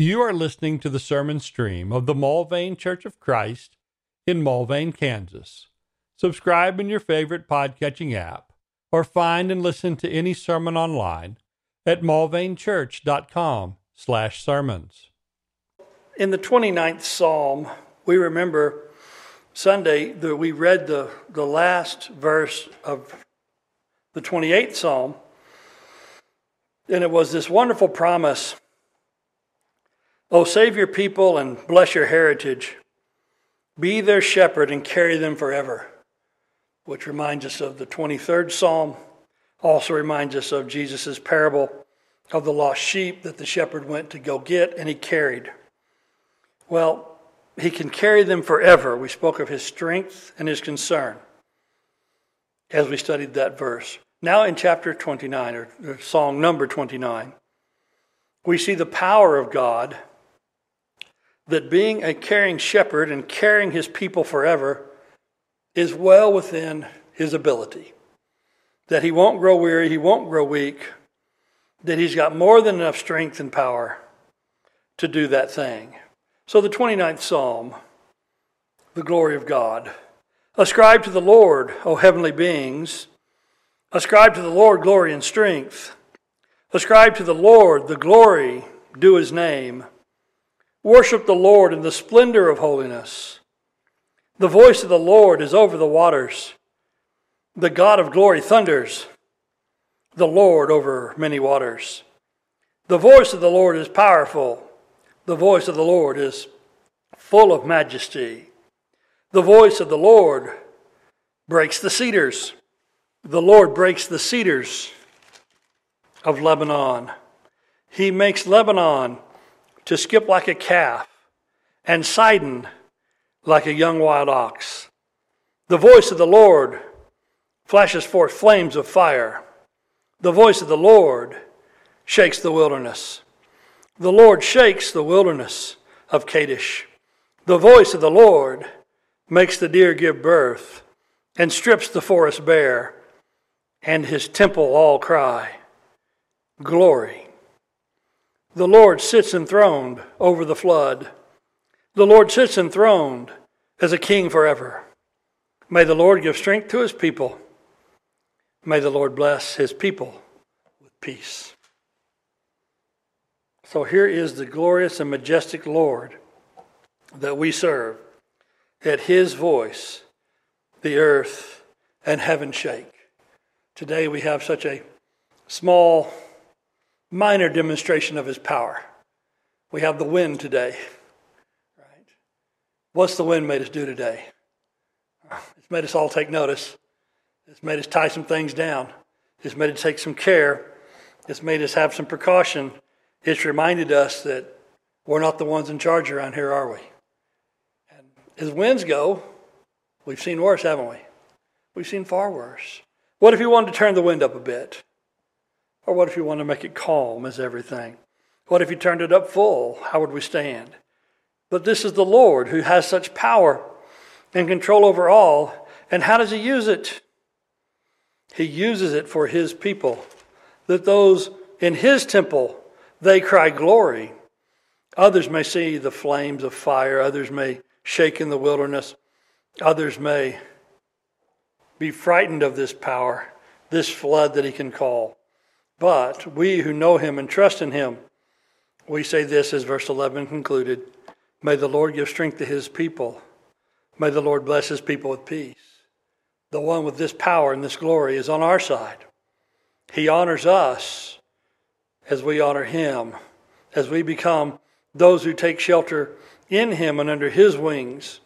You are listening to the sermon stream of the Mulvane Church of Christ in Mulvane, Kansas. Subscribe in your favorite podcatching app or find and listen to any sermon online at mulvanechurch.com slash sermons. In the 29th Psalm, we remember Sunday that we read the, the last verse of the 28th Psalm, and it was this wonderful promise O save your people and bless your heritage. Be their shepherd and carry them forever. Which reminds us of the 23rd Psalm, also reminds us of Jesus' parable of the lost sheep that the shepherd went to go get and he carried. Well, he can carry them forever. We spoke of his strength and his concern as we studied that verse. Now in chapter 29, or song number 29, we see the power of God that being a caring shepherd and carrying his people forever is well within his ability. That he won't grow weary, he won't grow weak, that he's got more than enough strength and power to do that thing. So, the 29th Psalm, the glory of God. Ascribe to the Lord, O heavenly beings. Ascribe to the Lord glory and strength. Ascribe to the Lord the glory due his name. Worship the Lord in the splendor of holiness. The voice of the Lord is over the waters. The God of glory thunders. The Lord over many waters. The voice of the Lord is powerful. The voice of the Lord is full of majesty. The voice of the Lord breaks the cedars. The Lord breaks the cedars of Lebanon. He makes Lebanon to skip like a calf, and Sirion like a young wild ox. The voice of the Lord flashes forth flames of fire. The voice of the Lord shakes the wilderness. The Lord shakes the wilderness of Kadesh. The voice of the Lord makes the deer give birth and strips the forest bare, and his temple all cry, Glory. The Lord sits enthroned over the flood. The Lord sits enthroned as a king forever. May the Lord give strength to his people. May the Lord bless his people with peace. So here is the glorious and majestic Lord that we serve. At his voice, the earth and heaven shake. Today we have such a small minor demonstration of his power. We have the wind today. Right? What's the wind made us do today? It's made us all take notice. It's made us tie some things down. It's made us take some care. It's made us have some precaution. It's reminded us that we're not the ones in charge around here, are we? And as winds go, we've seen worse, haven't we? We've seen far worse. What if you wanted to turn the wind up a bit? Or what if you want to make it calm as everything? What if you turned it up full? How would we stand? But this is the Lord who has such power and control over all. And how does he use it? He uses it for his people, that those in his temple, they cry glory. Others may see the flames of fire, others may shake in the wilderness, others may be frightened of this power, this flood that he can call. But we who know him and trust in him, we say this as verse 11 concluded May the Lord give strength to his people. May the Lord bless his people with peace. The one with this power and this glory is on our side. He honors us as we honor him, as we become those who take shelter in him and under his wings.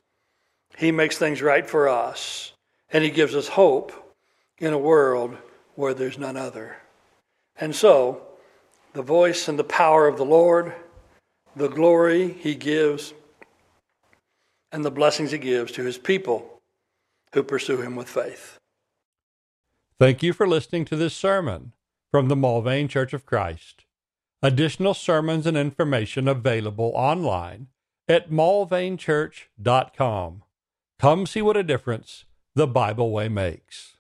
He makes things right for us, and he gives us hope in a world where there's none other. And so, the voice and the power of the Lord, the glory he gives, and the blessings he gives to his people who pursue him with faith. Thank you for listening to this sermon from the Mulvane Church of Christ. Additional sermons and information available online at mulvanechurch.com. Come see what a difference the Bible way makes.